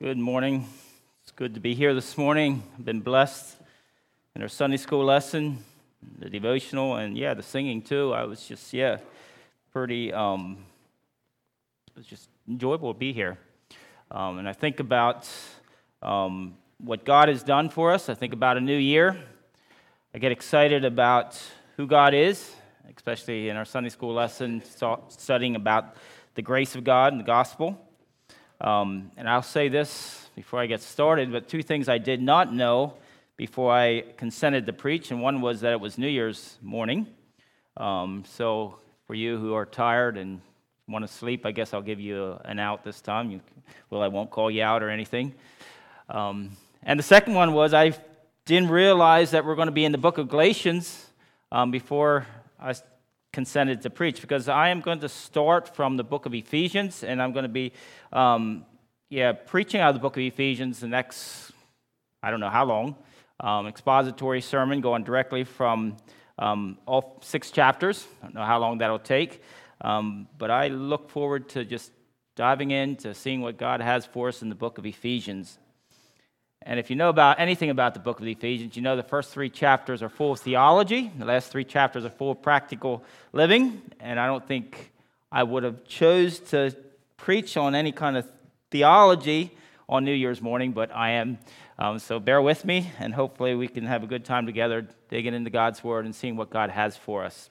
Good morning. It's good to be here this morning. I've been blessed in our Sunday school lesson, the devotional, and yeah, the singing too. I was just, yeah, pretty, um, it was just enjoyable to be here. Um, and I think about um, what God has done for us. I think about a new year. I get excited about who God is, especially in our Sunday school lesson, studying about the grace of God and the gospel. Um, and I'll say this before I get started, but two things I did not know before I consented to preach, and one was that it was New Year's morning. Um, so for you who are tired and want to sleep, I guess I'll give you an out this time. You, well, I won't call you out or anything. Um, and the second one was I didn't realize that we're going to be in the book of Galatians um, before I consented to preach because I am going to start from the book of Ephesians and I'm going to be, um, yeah, preaching out of the book of Ephesians the next, I don't know how long, um, expository sermon going directly from um, all six chapters. I don't know how long that'll take, um, but I look forward to just diving into seeing what God has for us in the book of Ephesians. And if you know about anything about the book of Ephesians, you know the first three chapters are full of theology. The last three chapters are full of practical living. And I don't think I would have chose to preach on any kind of theology on New Year's morning, but I am. Um, so bear with me, and hopefully we can have a good time together digging into God's Word and seeing what God has for us.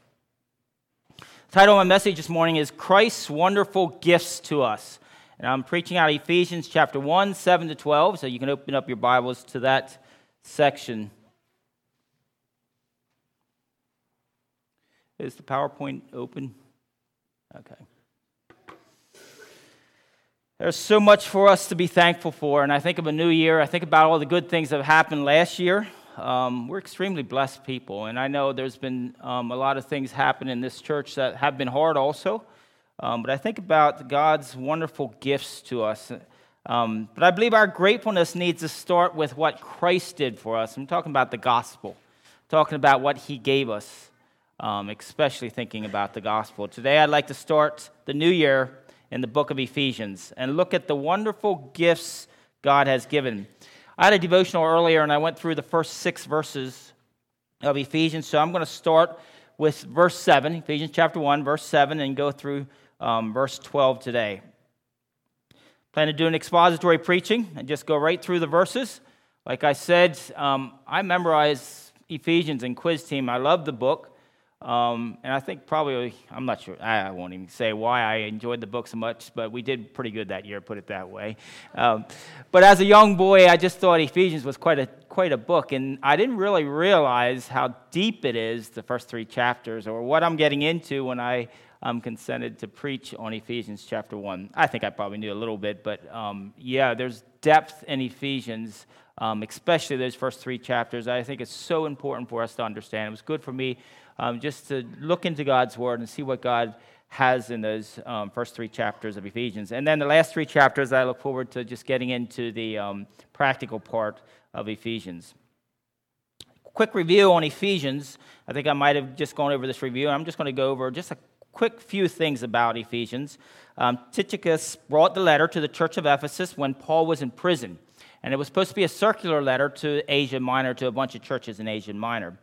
The title of my message this morning is Christ's Wonderful Gifts to Us. And I'm preaching out Ephesians chapter 1, 7 to 12, so you can open up your Bibles to that section. Is the PowerPoint open? Okay. There's so much for us to be thankful for, and I think of a new year. I think about all the good things that have happened last year. Um, we're extremely blessed people, and I know there's been um, a lot of things happen in this church that have been hard also. Um, but I think about God's wonderful gifts to us. Um, but I believe our gratefulness needs to start with what Christ did for us. I'm talking about the gospel, talking about what he gave us, um, especially thinking about the gospel. Today, I'd like to start the new year in the book of Ephesians and look at the wonderful gifts God has given. I had a devotional earlier and I went through the first six verses of Ephesians, so I'm going to start with verse 7, Ephesians chapter 1, verse 7, and go through um, verse 12 today. Plan to do an expository preaching and just go right through the verses. Like I said, um, I memorized Ephesians in quiz team. I love the book. Um, and I think probably, I'm not sure, I won't even say why I enjoyed the book so much, but we did pretty good that year, put it that way. Um, but as a young boy, I just thought Ephesians was quite a, quite a book, and I didn't really realize how deep it is, the first three chapters, or what I'm getting into when I um, consented to preach on Ephesians chapter 1. I think I probably knew a little bit, but um, yeah, there's depth in Ephesians, um, especially those first three chapters. I think it's so important for us to understand. It was good for me um, just to look into God's Word and see what God has in those um, first three chapters of Ephesians. And then the last three chapters, I look forward to just getting into the um, practical part of Ephesians quick review on Ephesians. I think I might have just gone over this review. I'm just going to go over just a quick few things about Ephesians. Um, Tychicus brought the letter to the church of Ephesus when Paul was in prison, and it was supposed to be a circular letter to Asia Minor, to a bunch of churches in Asia Minor.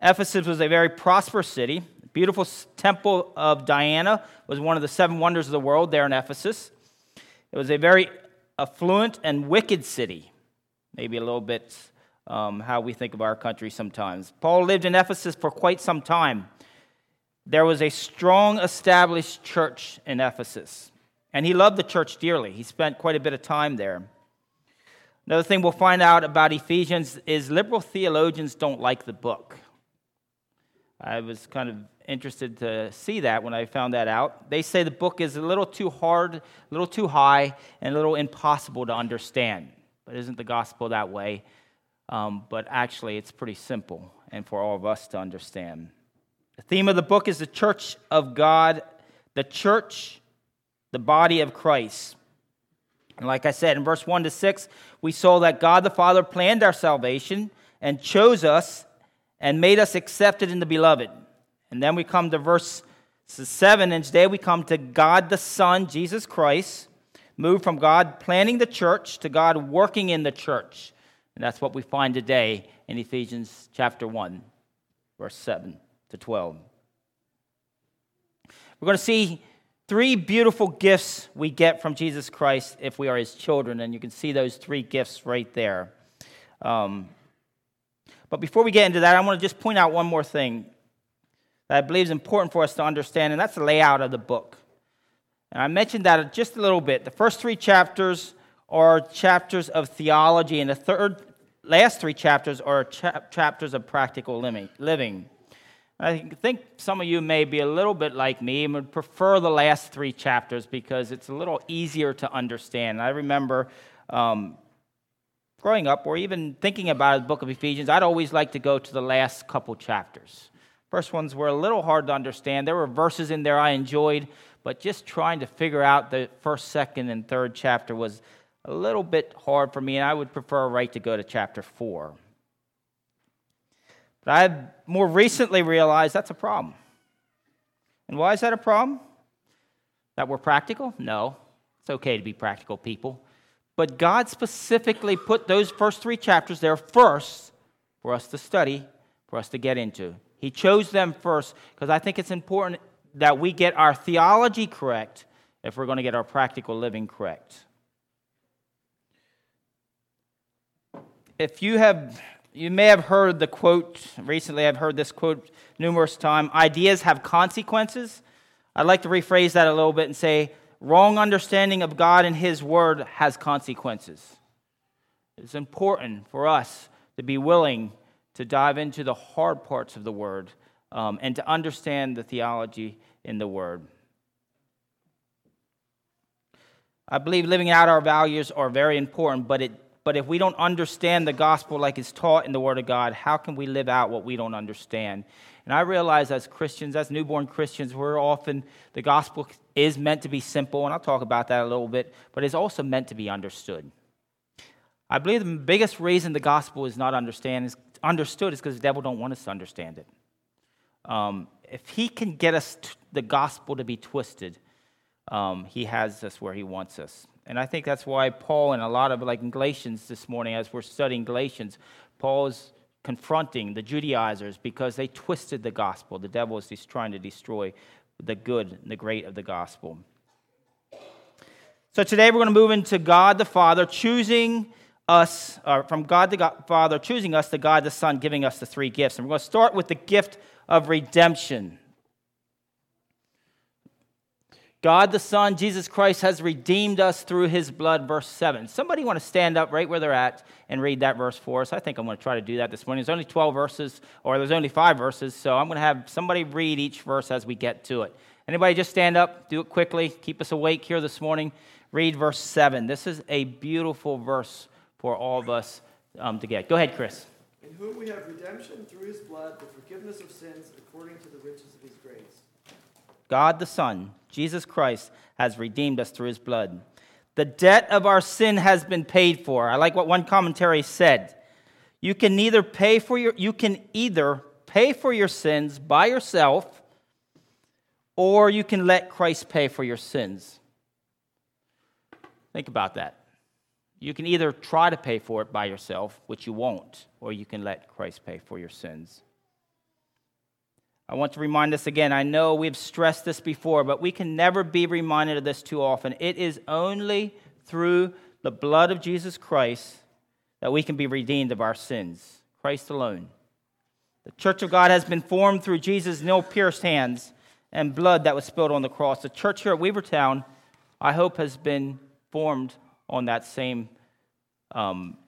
Ephesus was a very prosperous city. Beautiful temple of Diana was one of the seven wonders of the world there in Ephesus. It was a very affluent and wicked city, maybe a little bit um, how we think of our country sometimes. Paul lived in Ephesus for quite some time there was a strong established church in Ephesus, and he loved the church dearly. He spent quite a bit of time there. Another thing we'll find out about Ephesians is liberal theologians don't like the book. I was kind of interested to see that when I found that out. They say the book is a little too hard, a little too high, and a little impossible to understand. But isn't the gospel that way? Um, but actually, it's pretty simple and for all of us to understand. The theme of the book is the church of God, the church, the body of Christ. And like I said, in verse 1 to 6, we saw that God the Father planned our salvation and chose us and made us accepted in the beloved. And then we come to verse 7, and today we come to God the Son, Jesus Christ, Move from God planning the church to God working in the church. And that's what we find today in Ephesians chapter 1, verse 7 to 12. We're going to see three beautiful gifts we get from Jesus Christ if we are his children, and you can see those three gifts right there. Um, but before we get into that, I want to just point out one more thing that I believe is important for us to understand, and that's the layout of the book. And I mentioned that just a little bit. The first three chapters are chapters of theology, and the third, last three chapters are cha- chapters of practical living. I think some of you may be a little bit like me and would prefer the last three chapters because it's a little easier to understand. I remember um, growing up, or even thinking about the book of Ephesians, I'd always like to go to the last couple chapters. First ones were a little hard to understand. There were verses in there I enjoyed, but just trying to figure out the first, second, and third chapter was a little bit hard for me, and I would prefer right to go to chapter four. But I've more recently realized that's a problem. And why is that a problem? That we're practical? No. It's okay to be practical people. But God specifically put those first three chapters there first for us to study, for us to get into. He chose them first because I think it's important that we get our theology correct if we're going to get our practical living correct. If you have, you may have heard the quote recently, I've heard this quote numerous times ideas have consequences. I'd like to rephrase that a little bit and say, wrong understanding of God and His Word has consequences. It's important for us to be willing to dive into the hard parts of the Word um, and to understand the theology in the Word. I believe living out our values are very important, but, it, but if we don't understand the gospel like it's taught in the Word of God, how can we live out what we don't understand? And I realize as Christians, as newborn Christians, we're often, the gospel is meant to be simple, and I'll talk about that a little bit, but it's also meant to be understood. I believe the biggest reason the gospel is not understand is, understood is because the devil don't want us to understand it. Um, if he can get us the gospel to be twisted, um, he has us where he wants us. And I think that's why Paul and a lot of like in Galatians this morning, as we're studying Galatians, Paul is confronting the Judaizers because they twisted the gospel. The devil is just trying to destroy the good and the great of the gospel. So today we're going to move into God the Father choosing us, or from God the God, Father choosing us to God the Son, giving us the three gifts. And we're going to start with the gift of redemption. God the Son, Jesus Christ, has redeemed us through his blood, verse 7. Somebody want to stand up right where they're at and read that verse for us? I think I'm going to try to do that this morning. There's only 12 verses, or there's only five verses, so I'm going to have somebody read each verse as we get to it. Anybody just stand up, do it quickly, keep us awake here this morning. Read verse 7. This is a beautiful verse for all of us um, to get. Go ahead, Chris. In whom we have redemption through his blood, the forgiveness of sins according to the riches of his grace. God the Son, Jesus Christ, has redeemed us through his blood. The debt of our sin has been paid for. I like what one commentary said. You can neither pay for your you can either pay for your sins by yourself or you can let Christ pay for your sins. Think about that. You can either try to pay for it by yourself, which you won't, or you can let Christ pay for your sins. I want to remind us again. I know we've stressed this before, but we can never be reminded of this too often. It is only through the blood of Jesus Christ that we can be redeemed of our sins. Christ alone. The church of God has been formed through Jesus' nail pierced hands and blood that was spilled on the cross. The church here at Weavertown, I hope, has been formed on that same um,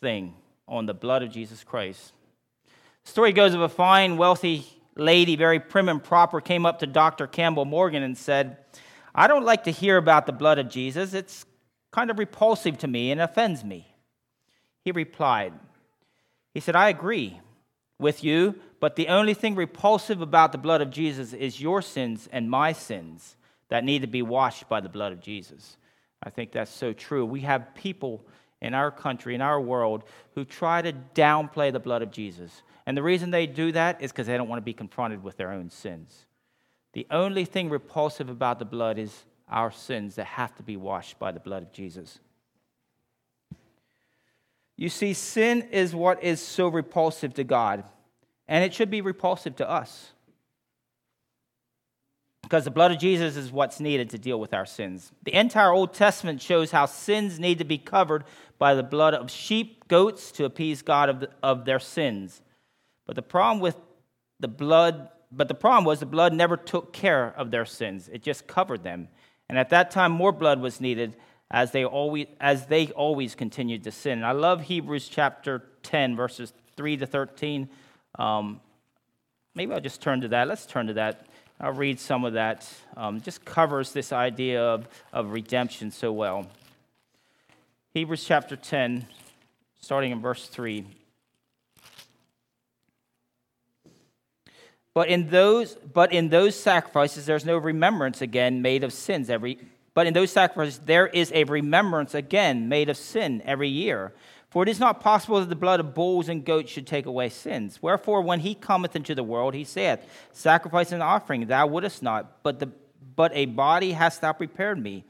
thing, on the blood of Jesus Christ. The story goes of a fine, wealthy lady, very prim and proper, came up to Dr. Campbell Morgan and said, I don't like to hear about the blood of Jesus. It's kind of repulsive to me and offends me. He replied, He said, I agree with you, but the only thing repulsive about the blood of Jesus is your sins and my sins that need to be washed by the blood of Jesus. I think that's so true. We have people in our country, in our world, who try to downplay the blood of Jesus. And the reason they do that is because they don't want to be confronted with their own sins. The only thing repulsive about the blood is our sins that have to be washed by the blood of Jesus. You see, sin is what is so repulsive to God, and it should be repulsive to us. Because the blood of Jesus is what's needed to deal with our sins. The entire Old Testament shows how sins need to be covered by the blood of sheep, goats to appease God of, the, of their sins. But the problem with the blood, but the problem was the blood never took care of their sins. It just covered them. And at that time more blood was needed as they always as they always continued to sin. And I love Hebrews chapter 10 verses 3 to 13. Um, maybe I'll just turn to that. Let's turn to that. I'll read some of that. Um, just covers this idea of, of redemption so well. Hebrews chapter 10, starting in verse 3. But in those, but in those sacrifices, there's no remembrance again made of sins every. But in those sacrifices, there is a remembrance again made of sin every year. For it is not possible that the blood of bulls and goats should take away sins. Wherefore, when he cometh into the world, he saith, Sacrifice and offering thou wouldest not, but, the, but a body hast thou prepared me.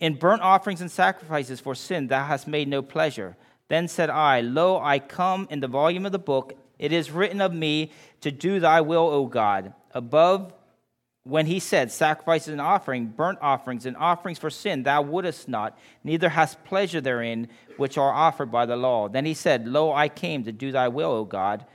In burnt offerings and sacrifices for sin thou hast made no pleasure. Then said I, Lo, I come in the volume of the book. It is written of me to do thy will, O God. Above, when he said, Sacrifices and offering, burnt offerings and offerings for sin, thou wouldest not, neither hast pleasure therein, which are offered by the law. Then he said, Lo, I came to do thy will, O God.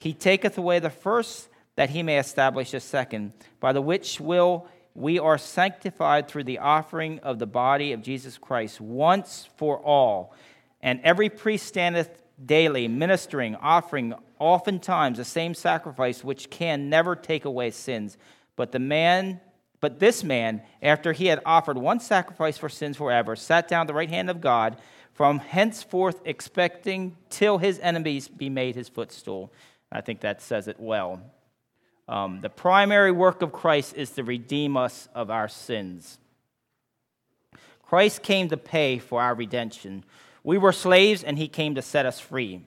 He taketh away the first, that he may establish the second, by the which will we are sanctified through the offering of the body of Jesus Christ once for all. And every priest standeth daily, ministering, offering oftentimes the same sacrifice which can never take away sins. But the man, but this man, after he had offered one sacrifice for sins forever, sat down at the right hand of God, from henceforth expecting till his enemies be made his footstool. I think that says it well. Um, the primary work of Christ is to redeem us of our sins. Christ came to pay for our redemption. We were slaves, and he came to set us free.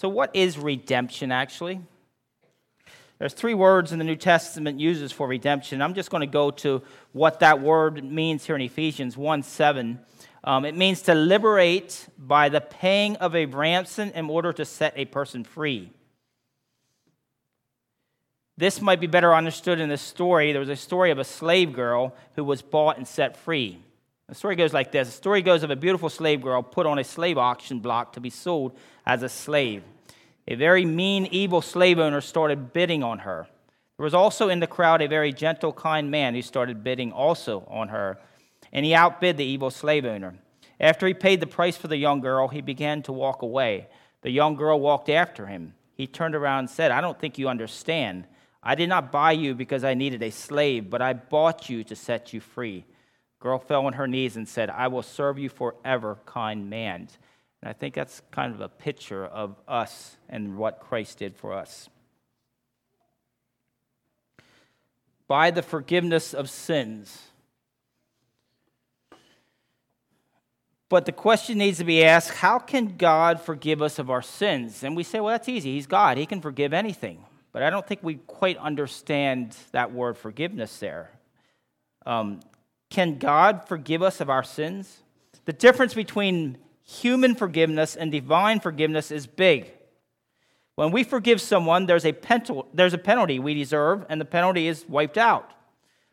So, what is redemption actually? There's three words in the New Testament uses for redemption. I'm just going to go to what that word means here in Ephesians 1 7. Um, it means to liberate by the paying of a ransom in order to set a person free. This might be better understood in this story. There was a story of a slave girl who was bought and set free. The story goes like this The story goes of a beautiful slave girl put on a slave auction block to be sold as a slave. A very mean, evil slave owner started bidding on her. There was also in the crowd a very gentle, kind man who started bidding also on her, and he outbid the evil slave owner. After he paid the price for the young girl, he began to walk away. The young girl walked after him. He turned around and said, I don't think you understand. I did not buy you because I needed a slave, but I bought you to set you free. Girl fell on her knees and said, I will serve you forever, kind man. And I think that's kind of a picture of us and what Christ did for us. By the forgiveness of sins. But the question needs to be asked how can God forgive us of our sins? And we say, well, that's easy. He's God, He can forgive anything. But I don't think we quite understand that word forgiveness there. Um, can God forgive us of our sins? The difference between human forgiveness and divine forgiveness is big. When we forgive someone, there's a, there's a penalty we deserve, and the penalty is wiped out.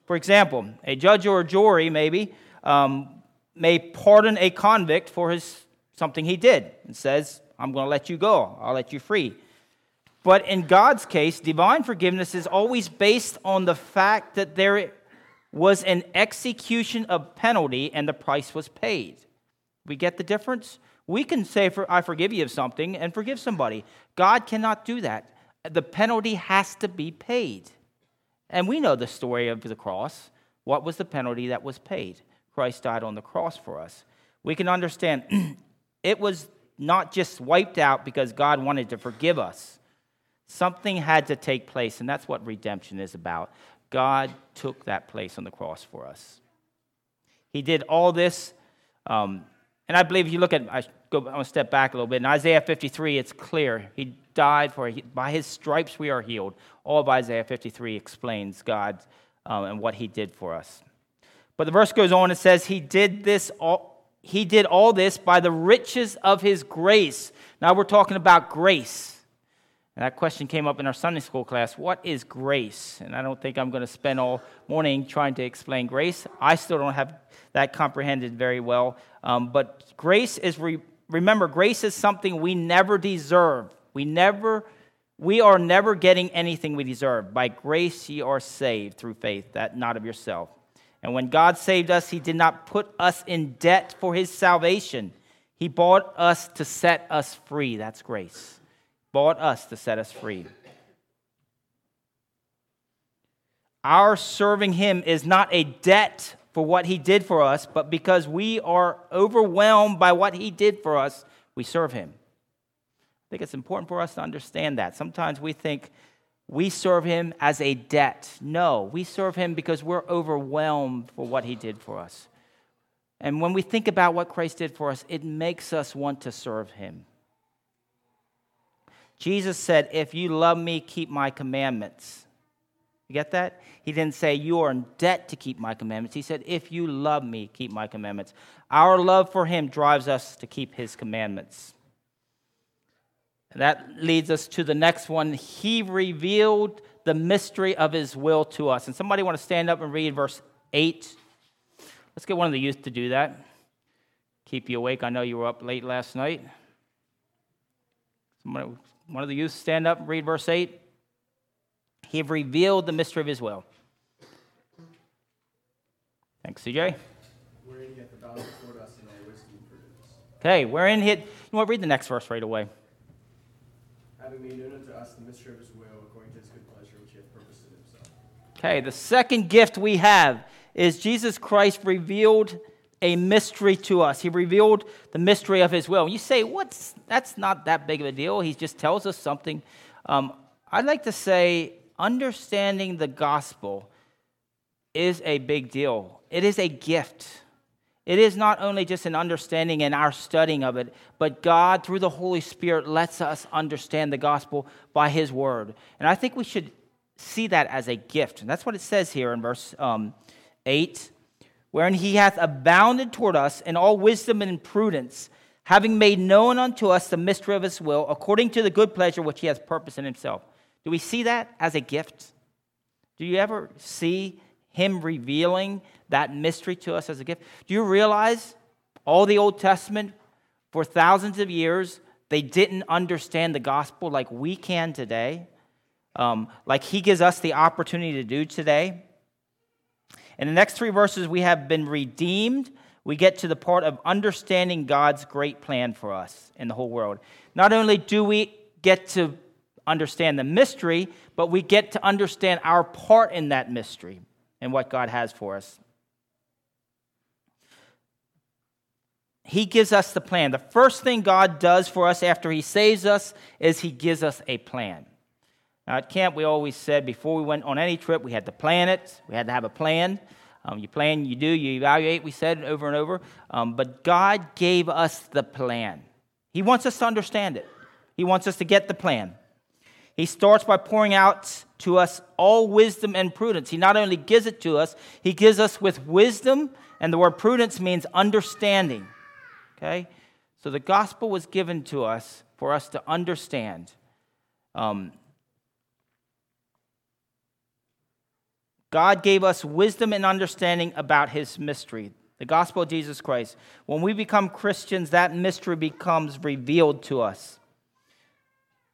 For example, a judge or a jury, maybe, um, may pardon a convict for his, something he did and says, I'm going to let you go, I'll let you free. But in God's case, divine forgiveness is always based on the fact that there was an execution of penalty and the price was paid. We get the difference? We can say, I forgive you of something and forgive somebody. God cannot do that. The penalty has to be paid. And we know the story of the cross. What was the penalty that was paid? Christ died on the cross for us. We can understand it was not just wiped out because God wanted to forgive us. Something had to take place, and that's what redemption is about. God took that place on the cross for us. He did all this, um, and I believe if you look at, I go, I want to step back a little bit. In Isaiah 53, it's clear. He died for, by his stripes we are healed. All of Isaiah 53 explains God um, and what he did for us. But the verse goes on and says, He did this all, he did all this by the riches of his grace. Now we're talking about grace. And that question came up in our Sunday school class. What is grace? And I don't think I'm going to spend all morning trying to explain grace. I still don't have that comprehended very well. Um, but grace is, re- remember, grace is something we never deserve. We never, we are never getting anything we deserve. By grace ye are saved through faith, that not of yourself. And when God saved us, he did not put us in debt for his salvation. He bought us to set us free. That's grace bought us to set us free. Our serving Him is not a debt for what He did for us, but because we are overwhelmed by what He did for us, we serve Him. I think it's important for us to understand that. Sometimes we think we serve Him as a debt. No, we serve Him because we're overwhelmed for what He did for us. And when we think about what Christ did for us, it makes us want to serve Him. Jesus said, If you love me, keep my commandments. You get that? He didn't say, You are in debt to keep my commandments. He said, If you love me, keep my commandments. Our love for him drives us to keep his commandments. And that leads us to the next one. He revealed the mystery of his will to us. And somebody want to stand up and read verse 8? Let's get one of the youth to do that. Keep you awake. I know you were up late last night. Somebody one of the youth stand up and read verse 8? He have revealed the mystery of his will. Thanks, CJ. Wherein he hath abounded toward us in all wisdom and prudence. Okay, wherein he. You want to read the next verse right away? Having made known unto us the mystery of his will, according to his good pleasure, which he hath purposed in himself. Okay, the second gift we have is Jesus Christ revealed a mystery to us. He revealed the mystery of his will. You say, what's that's not that big of a deal. He just tells us something. Um, I'd like to say, understanding the gospel is a big deal. It is a gift. It is not only just an understanding and our studying of it, but God, through the Holy Spirit, lets us understand the gospel by His word. And I think we should see that as a gift. And that's what it says here in verse um, 8 wherein he hath abounded toward us in all wisdom and prudence, having made known unto us the mystery of his will, according to the good pleasure which he has purposed in himself. Do we see that as a gift? Do you ever see him revealing that mystery to us as a gift? Do you realize all the Old Testament, for thousands of years, they didn't understand the gospel like we can today, um, like he gives us the opportunity to do today? In the next three verses, we have been redeemed. We get to the part of understanding God's great plan for us in the whole world. Not only do we get to understand the mystery, but we get to understand our part in that mystery and what God has for us. He gives us the plan. The first thing God does for us after He saves us is He gives us a plan. Now, at camp, we always said before we went on any trip, we had to plan it, we had to have a plan. Um, you plan, you do, you evaluate, we said over and over. Um, but God gave us the plan. He wants us to understand it, He wants us to get the plan. He starts by pouring out to us all wisdom and prudence. He not only gives it to us, He gives us with wisdom, and the word prudence means understanding. Okay? So the gospel was given to us for us to understand. Um, God gave us wisdom and understanding about his mystery, the gospel of Jesus Christ. When we become Christians, that mystery becomes revealed to us.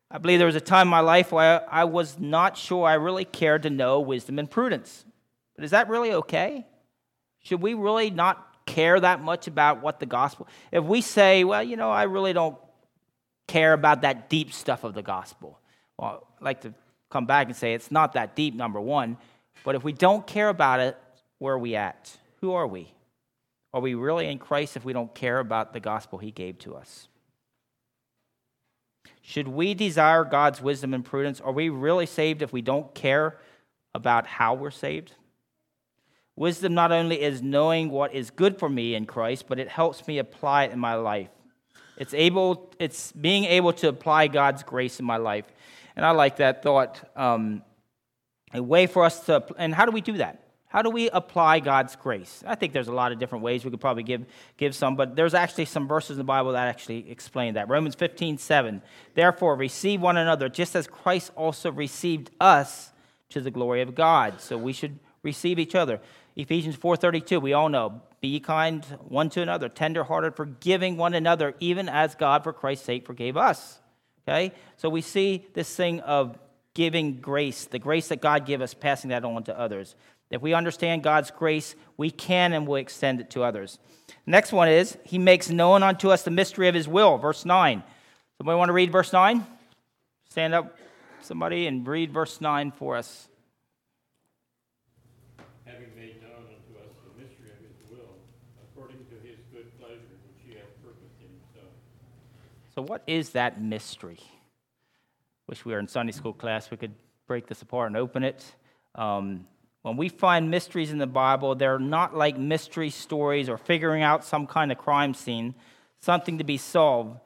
I believe there was a time in my life where I was not sure I really cared to know wisdom and prudence. But is that really okay? Should we really not care that much about what the gospel? If we say, well, you know, I really don't care about that deep stuff of the gospel. Well, I'd like to come back and say it's not that deep, number one. But if we don't care about it, where are we at? Who are we? Are we really in Christ if we don't care about the gospel he gave to us? Should we desire God's wisdom and prudence? Are we really saved if we don't care about how we're saved? Wisdom not only is knowing what is good for me in Christ, but it helps me apply it in my life. It's able, it's being able to apply God's grace in my life. And I like that thought. Um, a way for us to, and how do we do that? How do we apply God's grace? I think there's a lot of different ways we could probably give, give some, but there's actually some verses in the Bible that actually explain that. Romans 15, 7. Therefore, receive one another, just as Christ also received us to the glory of God. So we should receive each other. Ephesians 4:32, we all know, be kind one to another, tenderhearted, forgiving one another, even as God for Christ's sake forgave us. Okay? So we see this thing of giving grace, the grace that God gave us, passing that on to others. If we understand God's grace, we can and will extend it to others. Next one is, He makes known unto us the mystery of His will, verse 9. Somebody want to read verse 9? Stand up, somebody, and read verse 9 for us. Having made known unto us the mystery of His will, according to His good pleasure, which He hath purposed in Himself. So, what is that mystery? Wish we were in Sunday school class. We could break this apart and open it. Um, when we find mysteries in the Bible, they're not like mystery stories or figuring out some kind of crime scene, something to be solved.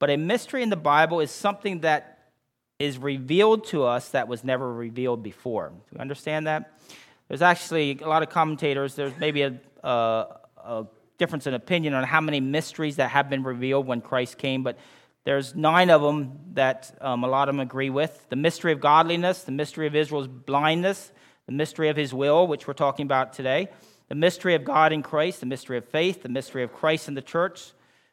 But a mystery in the Bible is something that is revealed to us that was never revealed before. Do you understand that? There's actually a lot of commentators, there's maybe a, a, a difference in opinion on how many mysteries that have been revealed when Christ came, but there's nine of them that um, a lot of them agree with the mystery of godliness, the mystery of Israel's blindness, the mystery of his will, which we're talking about today, the mystery of God in Christ, the mystery of faith, the mystery of Christ in the church,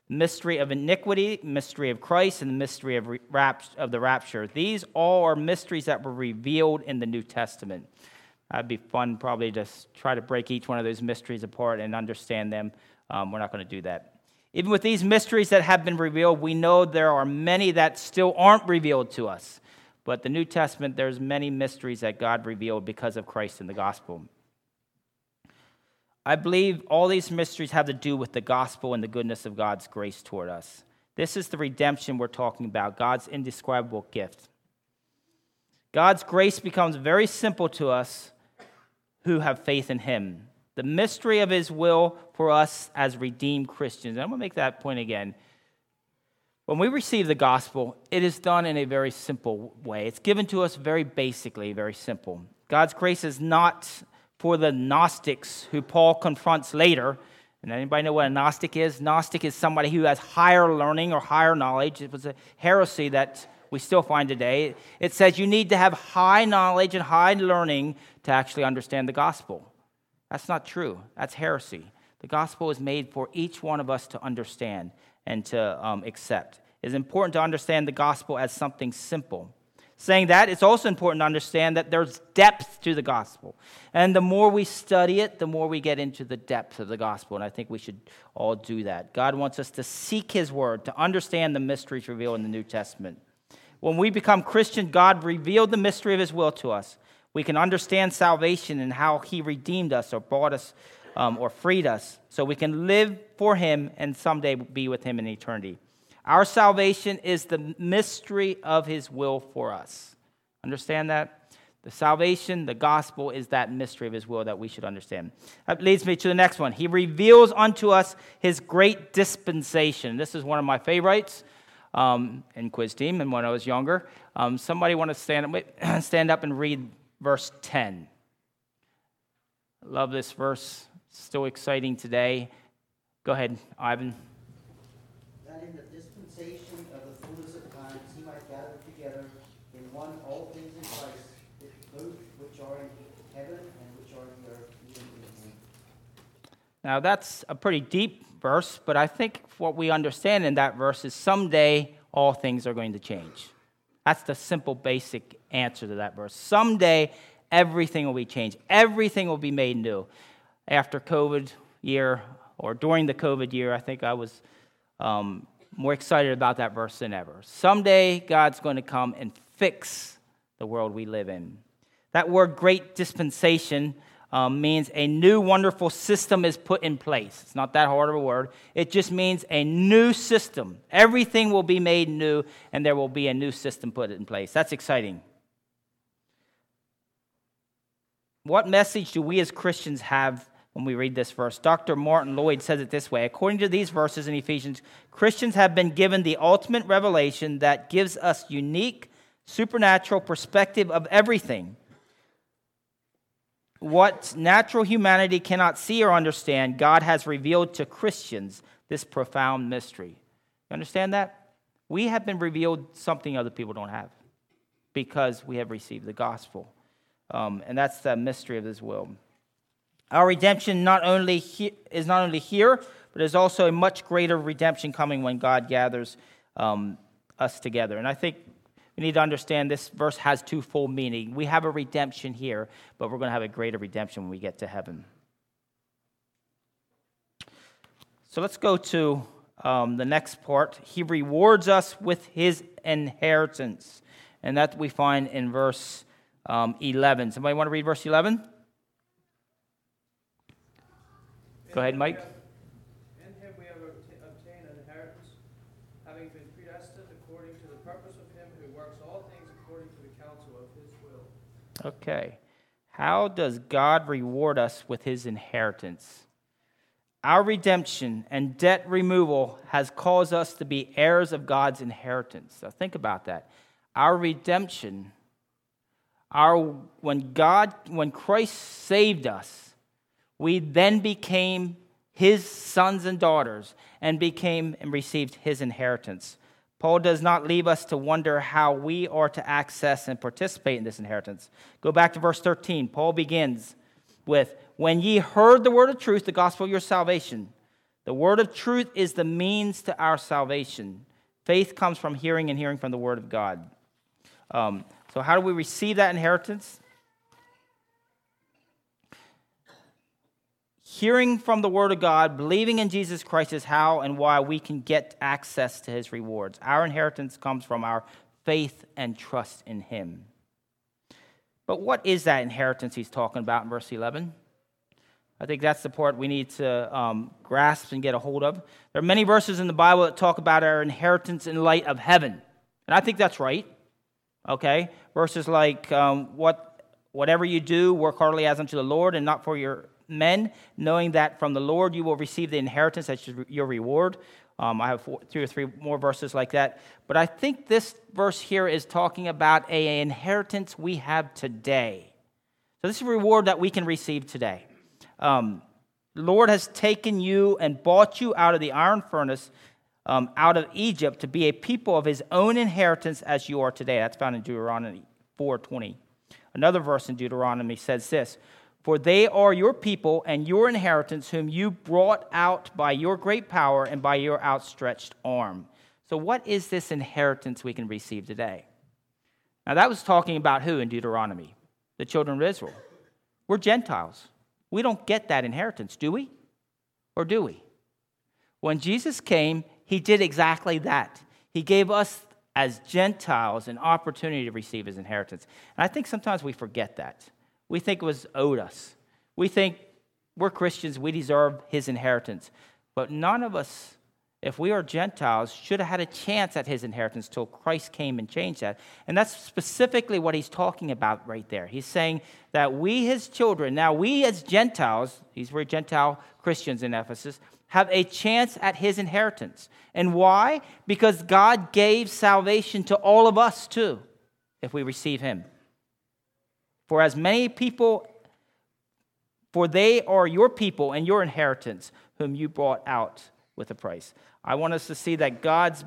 the mystery of iniquity, mystery of Christ, and the mystery of, of the rapture. These all are mysteries that were revealed in the New Testament. That'd be fun, probably, to try to break each one of those mysteries apart and understand them. Um, we're not going to do that. Even with these mysteries that have been revealed, we know there are many that still aren't revealed to us. But the New Testament, there's many mysteries that God revealed because of Christ in the gospel. I believe all these mysteries have to do with the gospel and the goodness of God's grace toward us. This is the redemption we're talking about, God's indescribable gift. God's grace becomes very simple to us who have faith in Him. The mystery of His will for us as redeemed Christians. And I'm going to make that point again. When we receive the gospel, it is done in a very simple way. It's given to us very basically, very simple. God's grace is not for the Gnostics who Paul confronts later. And anybody know what a Gnostic is? Gnostic is somebody who has higher learning or higher knowledge. It was a heresy that we still find today. It says you need to have high knowledge and high learning to actually understand the gospel. That's not true. That's heresy. The gospel is made for each one of us to understand and to um, accept. It's important to understand the gospel as something simple. Saying that, it's also important to understand that there's depth to the gospel. And the more we study it, the more we get into the depth of the gospel. And I think we should all do that. God wants us to seek His word, to understand the mysteries revealed in the New Testament. When we become Christian, God revealed the mystery of His will to us. We can understand salvation and how He redeemed us or bought us um, or freed us so we can live for Him and someday be with Him in eternity. Our salvation is the mystery of His will for us. Understand that? The salvation, the gospel, is that mystery of His will that we should understand. That leads me to the next one. He reveals unto us His great dispensation. This is one of my favorites um, in quiz team and when I was younger. Um, somebody want to stand up, stand up and read verse 10. I love this verse still exciting today. Go ahead, Ivan. That in the dispensation of the fullness of times he might gather together in one all things in Christ, both which are in heaven and which are in the earth, even in him. Now that's a pretty deep verse, but I think what we understand in that verse is someday all things are going to change. That's the simple, basic answer to that verse. Someday everything will be changed, everything will be made new after COVID year or during the COVID year, I think I was um, more excited about that verse than ever. Someday, God's going to come and fix the world we live in. That word great dispensation um, means a new wonderful system is put in place. It's not that hard of a word. It just means a new system. Everything will be made new, and there will be a new system put in place. That's exciting. What message do we as Christians have when we read this verse. Dr. Martin Lloyd says it this way According to these verses in Ephesians, Christians have been given the ultimate revelation that gives us unique supernatural perspective of everything. what natural humanity cannot see or understand, God has revealed to Christians this profound mystery. You understand that? We have been revealed something other people don't have because we have received the gospel. Um, and that's the mystery of His will. Our redemption not only he- is not only here, but there's also a much greater redemption coming when God gathers um, us together. And I think we need to understand this verse has twofold meaning. We have a redemption here, but we're going to have a greater redemption when we get to heaven. So let's go to um, the next part. He rewards us with his inheritance. And that we find in verse um, 11. Somebody want to read verse 11? Go ahead, Mike. In him we have obtained an inheritance, having been predestined according to the purpose of him who works all things according to the counsel of his will. Okay. How does God reward us with his inheritance? Our redemption and debt removal has caused us to be heirs of God's inheritance. Now think about that. Our redemption, our when God when Christ saved us, we then became his sons and daughters and became and received his inheritance. Paul does not leave us to wonder how we are to access and participate in this inheritance. Go back to verse 13. Paul begins with, When ye heard the word of truth, the gospel of your salvation, the word of truth is the means to our salvation. Faith comes from hearing and hearing from the word of God. Um, so, how do we receive that inheritance? Hearing from the Word of God, believing in Jesus Christ is how and why we can get access to His rewards. Our inheritance comes from our faith and trust in Him. But what is that inheritance He's talking about in verse 11? I think that's the part we need to um, grasp and get a hold of. There are many verses in the Bible that talk about our inheritance in light of heaven. And I think that's right. Okay? Verses like, um, what, whatever you do, work heartily as unto the Lord and not for your men, knowing that from the Lord you will receive the inheritance as your reward. Um, I have four, or three more verses like that. But I think this verse here is talking about a, an inheritance we have today. So this is a reward that we can receive today. Um, Lord has taken you and bought you out of the iron furnace, um, out of Egypt, to be a people of his own inheritance as you are today. That's found in Deuteronomy 4.20. Another verse in Deuteronomy says this, For they are your people and your inheritance, whom you brought out by your great power and by your outstretched arm. So what is this inheritance we can receive today? Now that was talking about who in Deuteronomy? The children of Israel. We're Gentiles. We don't get that inheritance, do we? Or do we? When Jesus came, he did exactly that. He gave us as Gentiles an opportunity to receive his inheritance. And I think sometimes we forget that. We think it was owed us. We think we're Christians, we deserve his inheritance. But none of us, if we are Gentiles, should have had a chance at his inheritance till Christ came and changed that. And that's specifically what he's talking about right there. He's saying that we, his children, now we as Gentiles, these were Gentile Christians in Ephesus, have a chance at his inheritance. And why? Because God gave salvation to all of us too, if we receive him. For as many people, for they are your people and your inheritance, whom you brought out with a price. I want us to see that God's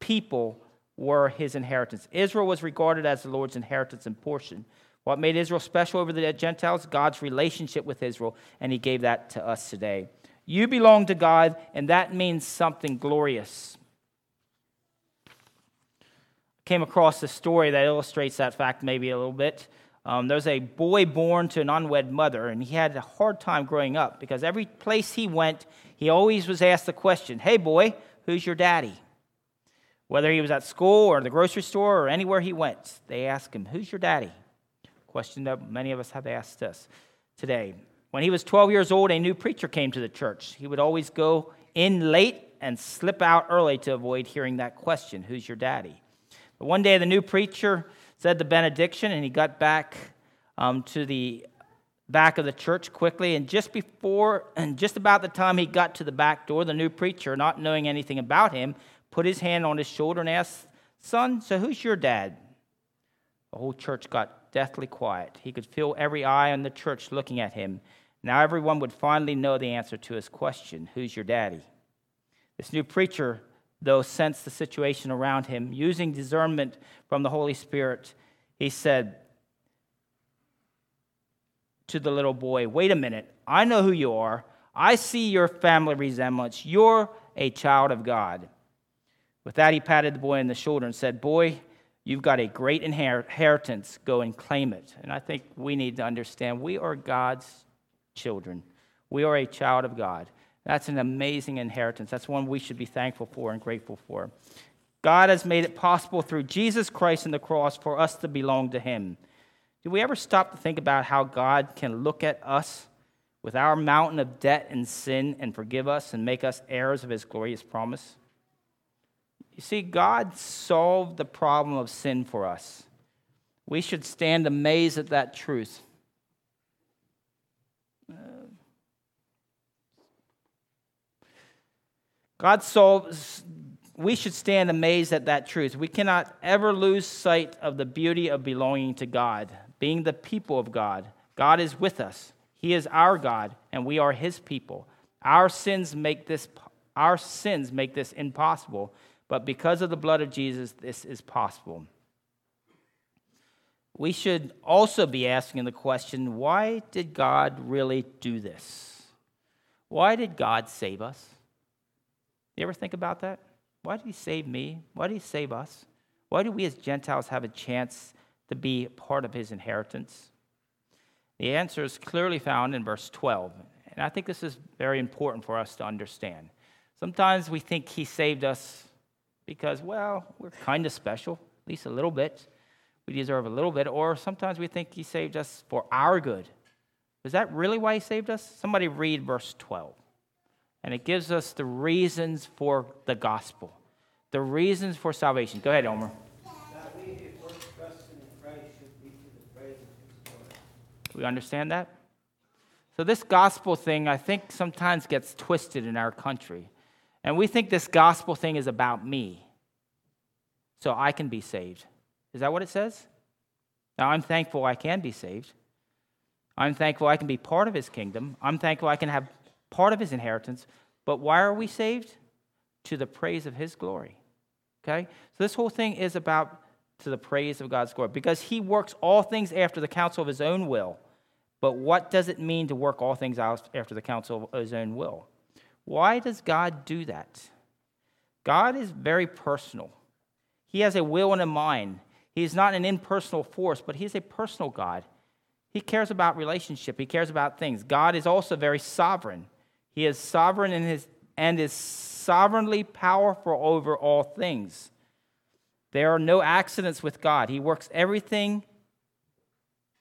people were his inheritance. Israel was regarded as the Lord's inheritance and portion. What made Israel special over the Gentiles? God's relationship with Israel, and he gave that to us today. You belong to God, and that means something glorious. Came across a story that illustrates that fact maybe a little bit. Um, there's a boy born to an unwed mother, and he had a hard time growing up because every place he went, he always was asked the question, Hey, boy, who's your daddy? Whether he was at school or the grocery store or anywhere he went, they asked him, Who's your daddy? Question that many of us have asked us today. When he was 12 years old, a new preacher came to the church. He would always go in late and slip out early to avoid hearing that question Who's your daddy? But one day, the new preacher said the benediction, and he got back um, to the back of the church quickly. And just before, and just about the time he got to the back door, the new preacher, not knowing anything about him, put his hand on his shoulder and asked, Son, so who's your dad? The whole church got deathly quiet. He could feel every eye in the church looking at him. Now everyone would finally know the answer to his question Who's your daddy? This new preacher, though, sensed the situation around him. Using discernment from the Holy Spirit, he said to the little boy, Wait a minute, I know who you are. I see your family resemblance. You're a child of God. With that, he patted the boy on the shoulder and said, Boy, you've got a great inheritance. Go and claim it. And I think we need to understand we are God's children. We are a child of God. That's an amazing inheritance. That's one we should be thankful for and grateful for. God has made it possible through Jesus Christ and the cross for us to belong to Him. Do we ever stop to think about how God can look at us with our mountain of debt and sin and forgive us and make us heirs of His glorious promise? You see, God solved the problem of sin for us. We should stand amazed at that truth. God so we should stand amazed at that truth. We cannot ever lose sight of the beauty of belonging to God, being the people of God. God is with us. He is our God, and we are his people. Our sins make this, our sins make this impossible, but because of the blood of Jesus, this is possible. We should also be asking the question why did God really do this? Why did God save us? You ever think about that? Why did he save me? Why did he save us? Why do we as Gentiles have a chance to be part of his inheritance? The answer is clearly found in verse 12. And I think this is very important for us to understand. Sometimes we think he saved us because, well, we're kind of special, at least a little bit. We deserve a little bit. Or sometimes we think he saved us for our good. Is that really why he saved us? Somebody read verse 12 and it gives us the reasons for the gospel, the reasons for salvation. Go ahead, Omer. We understand that? So, this gospel thing, I think, sometimes gets twisted in our country. And we think this gospel thing is about me, so I can be saved. Is that what it says? Now, I'm thankful I can be saved. I'm thankful I can be part of his kingdom. I'm thankful I can have part of his inheritance. But why are we saved? To the praise of his glory. Okay? So this whole thing is about to the praise of God's glory because he works all things after the counsel of his own will. But what does it mean to work all things out after the counsel of his own will? Why does God do that? God is very personal. He has a will and a mind. He is not an impersonal force, but he's a personal God. He cares about relationship, he cares about things. God is also very sovereign. He is sovereign in his, and is sovereignly powerful over all things. There are no accidents with God. He works everything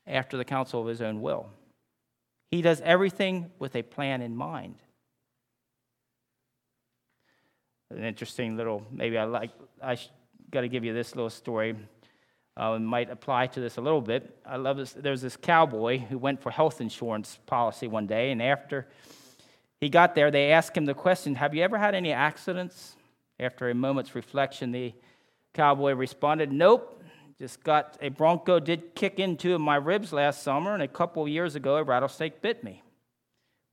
after the counsel of his own will. He does everything with a plan in mind. An interesting little, maybe I like, I got to give you this little story. Uh, might apply to this a little bit. I love this. There's this cowboy who went for health insurance policy one day, and after he got there, they asked him the question Have you ever had any accidents? After a moment's reflection, the cowboy responded, Nope. Just got a bronco did kick into my ribs last summer, and a couple years ago, a rattlesnake bit me.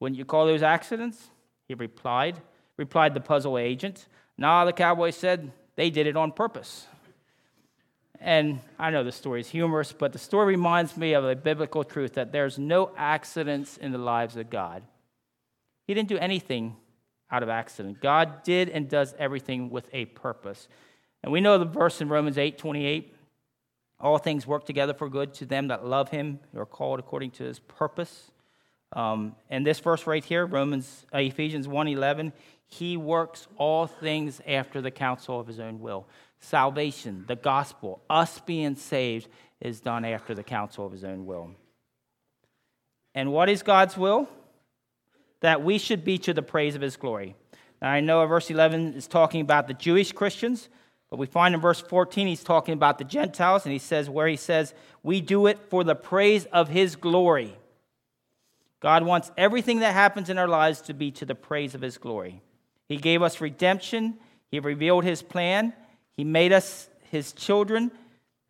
Wouldn't you call those accidents? He replied. Replied the puzzle agent. Nah, the cowboy said, they did it on purpose. And I know the story is humorous, but the story reminds me of a biblical truth that there's no accidents in the lives of God. He didn't do anything out of accident. God did and does everything with a purpose. And we know the verse in Romans 8 28 all things work together for good to them that love him, who are called according to his purpose. Um, and this verse right here, Romans, uh, Ephesians 1 11, he works all things after the counsel of his own will. Salvation, the gospel, us being saved, is done after the counsel of his own will. And what is God's will? That we should be to the praise of his glory. Now, I know verse 11 is talking about the Jewish Christians, but we find in verse 14 he's talking about the Gentiles, and he says, where he says, We do it for the praise of his glory. God wants everything that happens in our lives to be to the praise of his glory. He gave us redemption, he revealed his plan, he made us his children,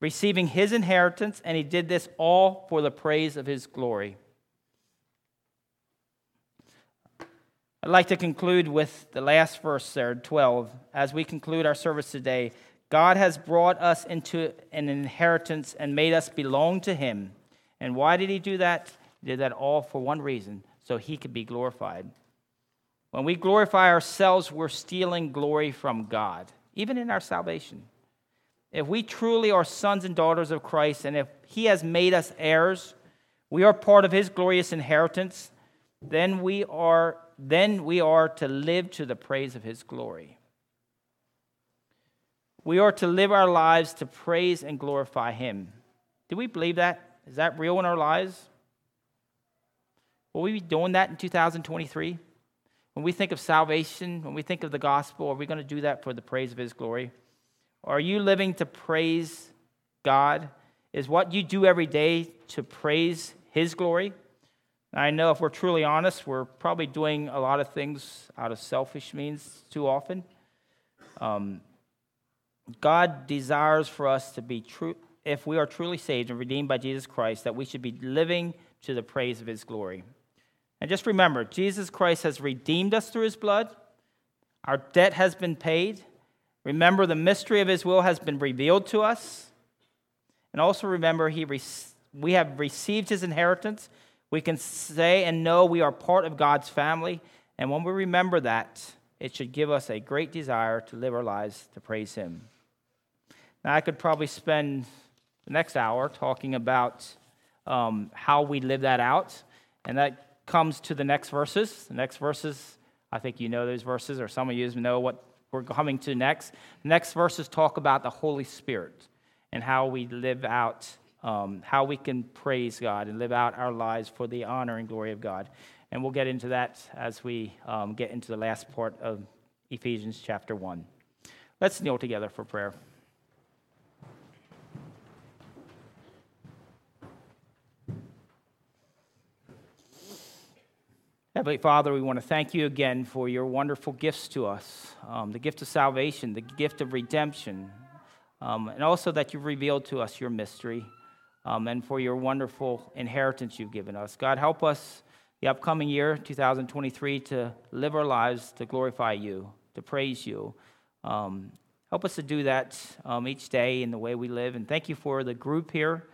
receiving his inheritance, and he did this all for the praise of his glory. I'd like to conclude with the last verse there, 12. As we conclude our service today, God has brought us into an inheritance and made us belong to him. And why did he do that? He did that all for one reason so he could be glorified. When we glorify ourselves, we're stealing glory from God, even in our salvation. If we truly are sons and daughters of Christ, and if he has made us heirs, we are part of his glorious inheritance, then we are, then we are to live to the praise of his glory. We are to live our lives to praise and glorify him. Do we believe that? Is that real in our lives? Will we be doing that in 2023? When we think of salvation, when we think of the gospel, are we going to do that for the praise of his glory? Are you living to praise God? Is what you do every day to praise his glory? I know if we're truly honest, we're probably doing a lot of things out of selfish means too often. Um, God desires for us to be true, if we are truly saved and redeemed by Jesus Christ, that we should be living to the praise of his glory. And just remember, Jesus Christ has redeemed us through his blood. Our debt has been paid. Remember, the mystery of his will has been revealed to us. And also remember, he re- we have received his inheritance. We can say and know we are part of God's family. And when we remember that, it should give us a great desire to live our lives to praise him. Now, I could probably spend the next hour talking about um, how we live that out. And that comes to the next verses. The next verses, I think you know those verses, or some of you know what we're coming to next. The next verses talk about the Holy Spirit and how we live out, um, how we can praise God and live out our lives for the honor and glory of God. And we'll get into that as we um, get into the last part of Ephesians chapter 1. Let's kneel together for prayer. Heavenly Father, we want to thank you again for your wonderful gifts to us um, the gift of salvation, the gift of redemption, um, and also that you've revealed to us your mystery um, and for your wonderful inheritance you've given us. God, help us the upcoming year, 2023, to live our lives to glorify you, to praise you. Um, help us to do that um, each day in the way we live. And thank you for the group here,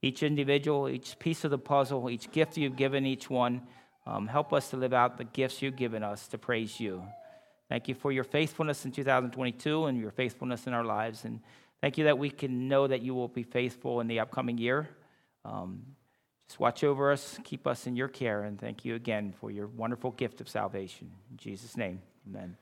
each individual, each piece of the puzzle, each gift you've given each one. Um, help us to live out the gifts you've given us to praise you. Thank you for your faithfulness in 2022 and your faithfulness in our lives. And thank you that we can know that you will be faithful in the upcoming year. Um, just watch over us, keep us in your care, and thank you again for your wonderful gift of salvation. In Jesus' name, amen.